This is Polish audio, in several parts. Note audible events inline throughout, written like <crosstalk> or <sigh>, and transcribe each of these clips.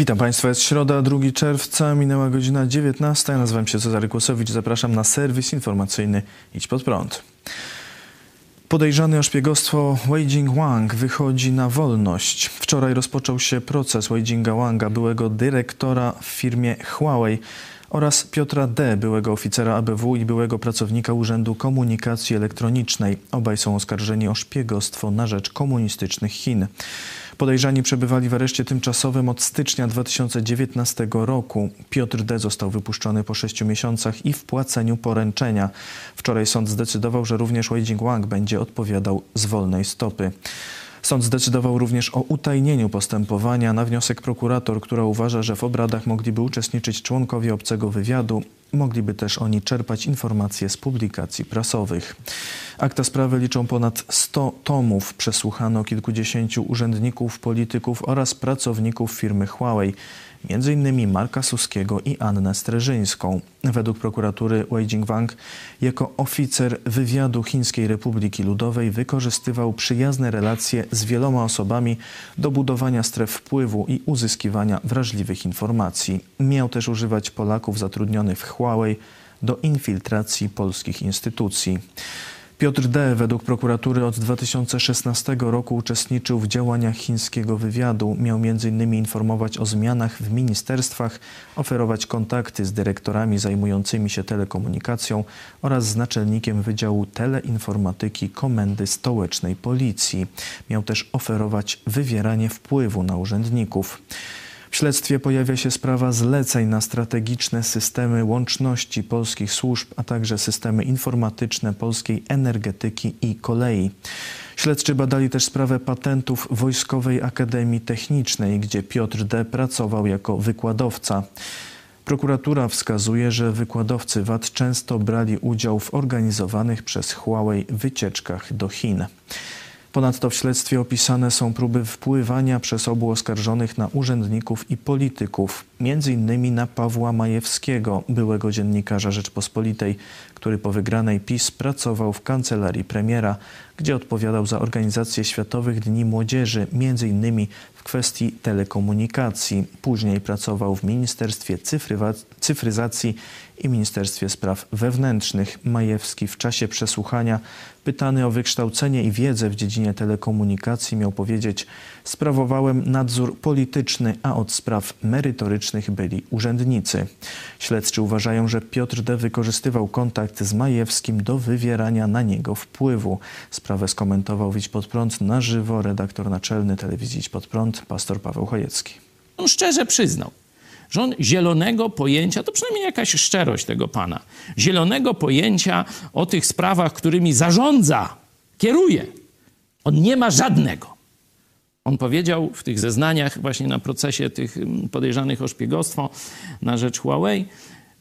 Witam Państwa, jest środa, 2 czerwca, minęła godzina 19. Ja nazywam się Cezary Kłosowicz, zapraszam na serwis informacyjny Idź Pod Prąd. Podejrzany o szpiegostwo Wei Jing-wang wychodzi na wolność. Wczoraj rozpoczął się proces Wei Jinga-wanga, byłego dyrektora w firmie Huawei oraz Piotra D., byłego oficera ABW i byłego pracownika Urzędu Komunikacji Elektronicznej. Obaj są oskarżeni o szpiegostwo na rzecz komunistycznych Chin. Podejrzani przebywali w areszcie tymczasowym od stycznia 2019 roku. Piotr D. został wypuszczony po sześciu miesiącach i wpłaceniu poręczenia. Wczoraj sąd zdecydował, że również Wei Jing-wang będzie odpowiadał z wolnej stopy. Sąd zdecydował również o utajnieniu postępowania na wniosek prokurator, która uważa, że w obradach mogliby uczestniczyć członkowie obcego wywiadu. Mogliby też oni czerpać informacje z publikacji prasowych. Akta sprawy liczą ponad 100 tomów. Przesłuchano kilkudziesięciu urzędników, polityków oraz pracowników firmy Huawei m.in. Marka Suskiego i Annę Streżyńską. Według prokuratury Wei Jingwang jako oficer wywiadu Chińskiej Republiki Ludowej wykorzystywał przyjazne relacje z wieloma osobami do budowania stref wpływu i uzyskiwania wrażliwych informacji. Miał też używać Polaków zatrudnionych w Huawei do infiltracji polskich instytucji. Piotr D. według prokuratury od 2016 roku uczestniczył w działaniach chińskiego wywiadu. Miał m.in. informować o zmianach w ministerstwach, oferować kontakty z dyrektorami zajmującymi się telekomunikacją oraz z naczelnikiem Wydziału Teleinformatyki Komendy Stołecznej Policji. Miał też oferować wywieranie wpływu na urzędników. W śledztwie pojawia się sprawa zleceń na strategiczne systemy łączności polskich służb, a także systemy informatyczne polskiej energetyki i kolei. Śledczy badali też sprawę patentów Wojskowej Akademii Technicznej, gdzie Piotr D. pracował jako wykładowca. Prokuratura wskazuje, że wykładowcy VAT często brali udział w organizowanych przez Huawei wycieczkach do Chin. Ponadto w śledztwie opisane są próby wpływania przez obu oskarżonych na urzędników i polityków, innymi na Pawła Majewskiego, byłego dziennikarza Rzeczpospolitej, który po wygranej PiS pracował w kancelarii premiera, gdzie odpowiadał za organizację Światowych Dni Młodzieży, innymi w kwestii telekomunikacji. Później pracował w Ministerstwie Cyfryzacji i Ministerstwie Spraw Wewnętrznych. Majewski w czasie przesłuchania, pytany o wykształcenie i wiedzę w dziedzinie telekomunikacji, miał powiedzieć: Sprawowałem nadzór polityczny, a od spraw merytorycznych byli urzędnicy. Śledczy uważają, że Piotr D. wykorzystywał kontakt z Majewskim do wywierania na niego wpływu. Sprawę skomentował Widź Pod Prąd na żywo redaktor naczelny telewizji Widź Pod Prąd, pastor Paweł Chojecki. On szczerze przyznał, że on zielonego pojęcia, to przynajmniej jakaś szczerość tego pana, zielonego pojęcia o tych sprawach, którymi zarządza, kieruje, on nie ma żadnego. On powiedział w tych zeznaniach, właśnie na procesie tych mm, podejrzanych o szpiegostwo na rzecz Huawei,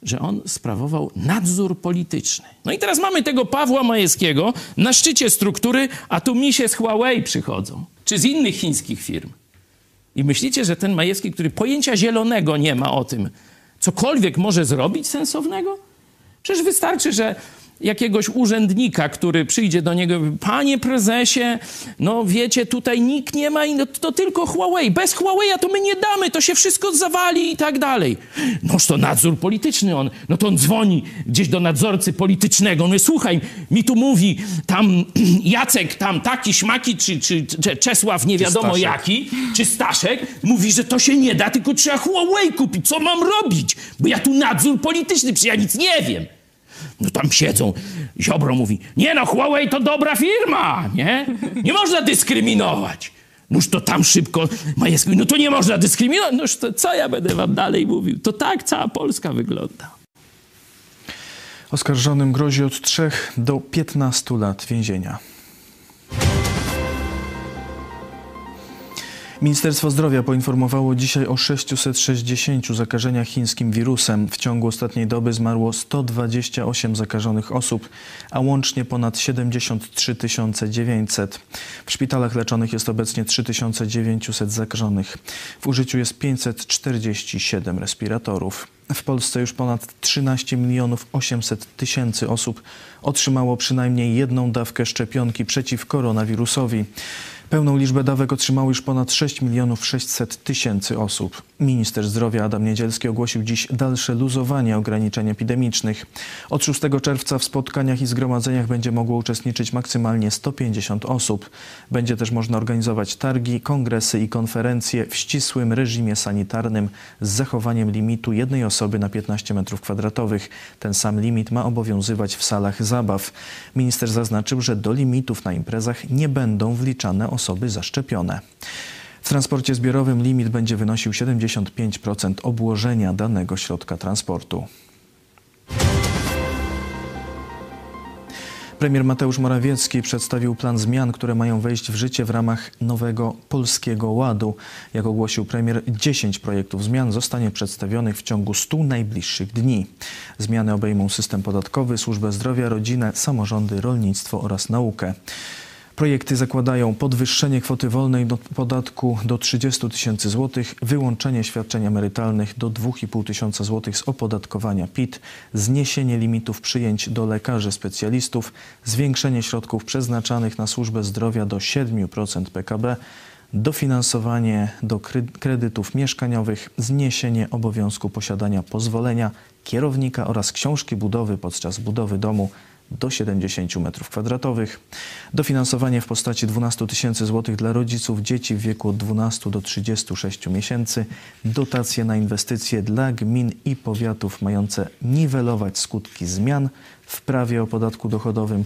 że on sprawował nadzór polityczny. No i teraz mamy tego Pawła Majewskiego na szczycie struktury, a tu misie z Huawei przychodzą, czy z innych chińskich firm. I myślicie, że ten Majewski, który pojęcia zielonego nie ma o tym, cokolwiek może zrobić sensownego? Przecież wystarczy, że jakiegoś urzędnika, który przyjdzie do niego, panie prezesie, no wiecie, tutaj nikt nie ma, no, to tylko Huawei. Bez Huawei to my nie damy, to się wszystko zawali i tak dalej. Noż to nadzór polityczny on, no to on dzwoni gdzieś do nadzorcy politycznego, no słuchaj, mi tu mówi tam <clears throat> Jacek, tam taki, śmaki, czy, czy, czy Czesław nie wiadomo czy jaki, czy Staszek, mówi, że to się nie da, tylko trzeba Huawei kupić, co mam robić? Bo ja tu nadzór polityczny, przecież ja nic nie wiem. No tam siedzą. Ziobro mówi, nie no, Huawei to dobra firma, nie? Nie można dyskryminować. Noż to tam szybko Majewski, no to nie można dyskryminować. Noż to co ja będę wam dalej mówił? To tak cała Polska wygląda. Oskarżonym grozi od 3 do 15 lat więzienia. Ministerstwo Zdrowia poinformowało dzisiaj o 660 zakażeniach chińskim wirusem. W ciągu ostatniej doby zmarło 128 zakażonych osób, a łącznie ponad 73 900. W szpitalach leczonych jest obecnie 3900 zakażonych. W użyciu jest 547 respiratorów. W Polsce już ponad 13 milionów 800 tysięcy osób otrzymało przynajmniej jedną dawkę szczepionki przeciw koronawirusowi. Pełną liczbę dawek otrzymało już ponad 6 milionów 600 tysięcy osób. Minister zdrowia Adam Niedzielski ogłosił dziś dalsze luzowanie ograniczeń epidemicznych. Od 6 czerwca w spotkaniach i zgromadzeniach będzie mogło uczestniczyć maksymalnie 150 osób. Będzie też można organizować targi, kongresy i konferencje w ścisłym reżimie sanitarnym z zachowaniem limitu jednej osoby na 15 m2. Ten sam limit ma obowiązywać w salach zabaw. Minister zaznaczył, że do limitów na imprezach nie będą wliczane osoby zaszczepione. W transporcie zbiorowym limit będzie wynosił 75% obłożenia danego środka transportu. Premier Mateusz Morawiecki przedstawił plan zmian, które mają wejść w życie w ramach nowego Polskiego Ładu. Jak ogłosił premier, 10 projektów zmian zostanie przedstawionych w ciągu 100 najbliższych dni. Zmiany obejmą system podatkowy, służbę zdrowia, rodzinę, samorządy, rolnictwo oraz naukę. Projekty zakładają podwyższenie kwoty wolnej do podatku do 30 tysięcy złotych, wyłączenie świadczeń emerytalnych do 2,5 tysiąca złotych z opodatkowania PIT, zniesienie limitów przyjęć do lekarzy specjalistów, zwiększenie środków przeznaczanych na służbę zdrowia do 7% PKB, dofinansowanie do kredytów mieszkaniowych, zniesienie obowiązku posiadania pozwolenia kierownika oraz książki budowy podczas budowy domu do 70 m2, dofinansowanie w postaci 12 tysięcy złotych dla rodziców dzieci w wieku od 12 do 36 miesięcy, dotacje na inwestycje dla gmin i powiatów mające niwelować skutki zmian w prawie o podatku dochodowym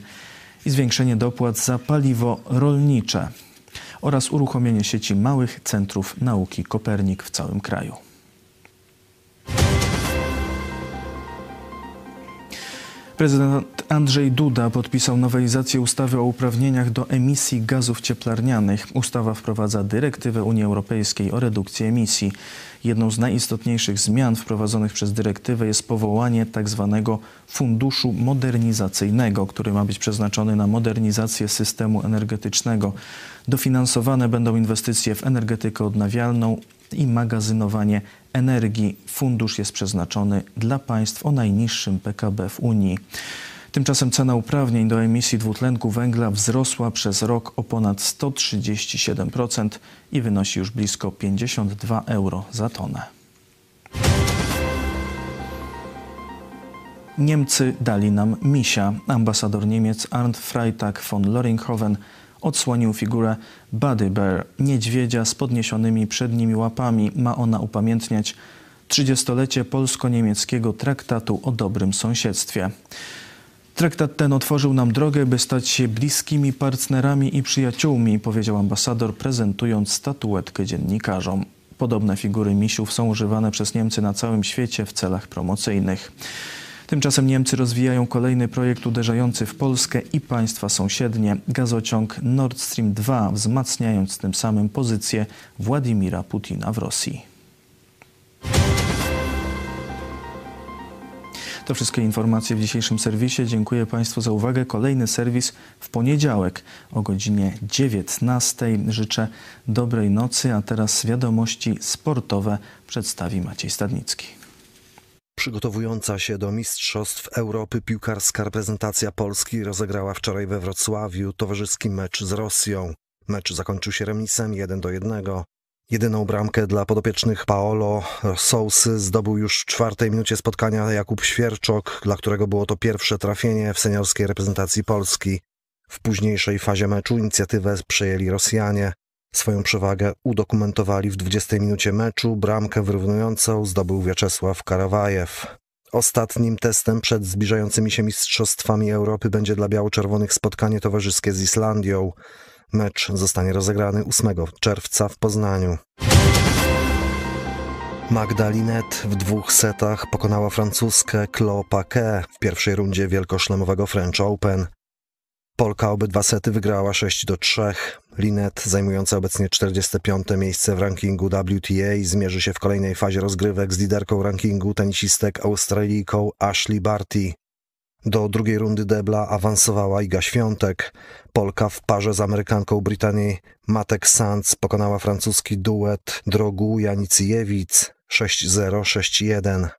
i zwiększenie dopłat za paliwo rolnicze oraz uruchomienie sieci małych centrów nauki Kopernik w całym kraju. Prezydent Andrzej Duda podpisał nowelizację ustawy o uprawnieniach do emisji gazów cieplarnianych. Ustawa wprowadza dyrektywę Unii Europejskiej o redukcji emisji. Jedną z najistotniejszych zmian wprowadzonych przez dyrektywę jest powołanie tzw. Tak funduszu modernizacyjnego, który ma być przeznaczony na modernizację systemu energetycznego. Dofinansowane będą inwestycje w energetykę odnawialną i magazynowanie energii. Fundusz jest przeznaczony dla państw o najniższym PKB w Unii. Tymczasem cena uprawnień do emisji dwutlenku węgla wzrosła przez rok o ponad 137% i wynosi już blisko 52 euro za tonę. Niemcy dali nam misia. Ambasador Niemiec Arndt Freitag von Loringhoven odsłonił figurę Buddy Bear, niedźwiedzia z podniesionymi przednimi łapami. Ma ona upamiętniać trzydziestolecie polsko-niemieckiego traktatu o dobrym sąsiedztwie. Traktat ten otworzył nam drogę, by stać się bliskimi partnerami i przyjaciółmi, powiedział ambasador, prezentując statuetkę dziennikarzom. Podobne figury misiów są używane przez Niemcy na całym świecie w celach promocyjnych. Tymczasem Niemcy rozwijają kolejny projekt uderzający w Polskę i państwa sąsiednie gazociąg Nord Stream 2, wzmacniając tym samym pozycję Władimira Putina w Rosji. To wszystkie informacje w dzisiejszym serwisie. Dziękuję Państwu za uwagę. Kolejny serwis w poniedziałek o godzinie 19. Życzę dobrej nocy, a teraz wiadomości sportowe przedstawi Maciej Stadnicki. Przygotowująca się do Mistrzostw Europy piłkarska reprezentacja Polski rozegrała wczoraj we Wrocławiu towarzyski mecz z Rosją. Mecz zakończył się remisem 1 do 1. Jedyną bramkę dla podopiecznych Paolo Sousy zdobył już w czwartej minucie spotkania Jakub Świerczok, dla którego było to pierwsze trafienie w seniorskiej reprezentacji Polski. W późniejszej fazie meczu inicjatywę przejęli Rosjanie. Swoją przewagę udokumentowali w 20 minucie meczu. Bramkę wyrównującą zdobył Wiaczesław Karawajew. Ostatnim testem przed zbliżającymi się Mistrzostwami Europy będzie dla biało-czerwonych spotkanie towarzyskie z Islandią. Mecz zostanie rozegrany 8 czerwca w Poznaniu. Magdalinet w dwóch setach pokonała francuskę Chloe Paquet w pierwszej rundzie wielkoszlemowego French Open. Polka obydwa sety wygrała 6 do 3. Linet, zajmująca obecnie 45. miejsce w rankingu WTA, zmierzy się w kolejnej fazie rozgrywek z liderką rankingu tenisistek Australijką Ashley Barty. Do drugiej rundy debla awansowała Iga Świątek. Polka w parze z Amerykanką Brytanii Matek Sanz pokonała francuski duet Drogu Janicjewicz 6-0-6-1.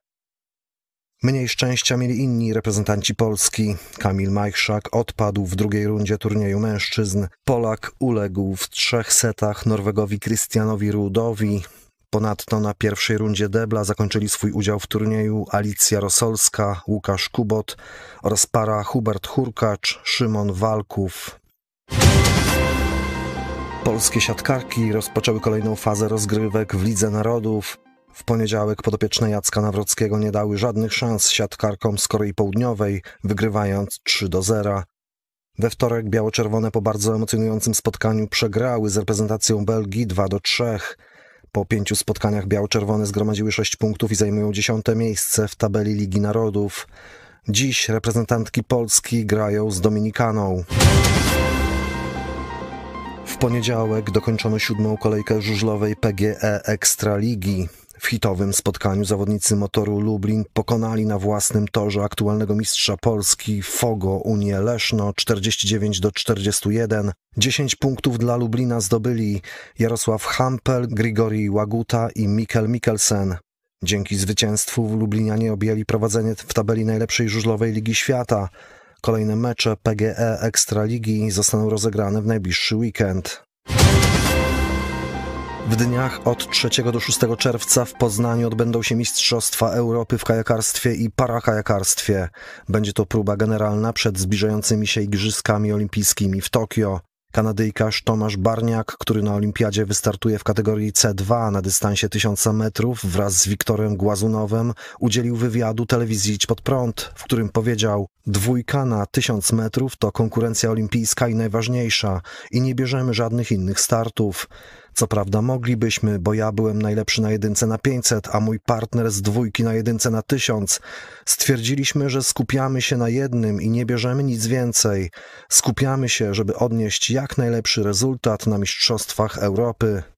Mniej szczęścia mieli inni reprezentanci Polski. Kamil Majchrzak odpadł w drugiej rundzie turnieju mężczyzn. Polak uległ w trzech setach Norwegowi Krystianowi Rudowi. Ponadto na pierwszej rundzie debla zakończyli swój udział w turnieju Alicja Rosolska, Łukasz Kubot oraz para Hubert Hurkacz, Szymon Walków. Polskie siatkarki rozpoczęły kolejną fazę rozgrywek w Lidze Narodów. W poniedziałek podopieczne Jacka Nawrockiego nie dały żadnych szans siatkarkom z Korei Południowej, wygrywając 3 do 0. We wtorek biało-czerwone po bardzo emocjonującym spotkaniu przegrały z reprezentacją Belgii 2 do 3. Po pięciu spotkaniach biało-czerwone zgromadziły 6 punktów i zajmują dziesiąte miejsce w tabeli Ligi Narodów. Dziś reprezentantki Polski grają z Dominikaną. W poniedziałek dokończono siódmą kolejkę żużlowej PGE Ekstraligi. W hitowym spotkaniu zawodnicy motoru Lublin pokonali na własnym torze aktualnego mistrza Polski Fogo Unię Leszno 49 do 41. 10 punktów dla Lublina zdobyli Jarosław Hampel, Grigori Łaguta i Mikkel Mikkelsen. Dzięki zwycięstwu Lublinianie objęli prowadzenie w tabeli najlepszej żużlowej Ligi Świata. Kolejne mecze PGE Ekstraligi zostaną rozegrane w najbliższy weekend. W dniach od 3 do 6 czerwca w Poznaniu odbędą się Mistrzostwa Europy w kajakarstwie i parakajakarstwie. Będzie to próba generalna przed zbliżającymi się Igrzyskami Olimpijskimi w Tokio. Kanadyjkarz Tomasz Barniak, który na olimpiadzie wystartuje w kategorii C2 na dystansie 1000 metrów wraz z Wiktorem Głazunowem, udzielił wywiadu telewizji Idź Pod Prąd, w którym powiedział Dwójka na 1000 metrów to konkurencja olimpijska i najważniejsza i nie bierzemy żadnych innych startów. Co prawda moglibyśmy, bo ja byłem najlepszy na jedynce na 500, a mój partner z dwójki na jedynce na 1000. Stwierdziliśmy, że skupiamy się na jednym i nie bierzemy nic więcej. Skupiamy się, żeby odnieść jak najlepszy rezultat na Mistrzostwach Europy.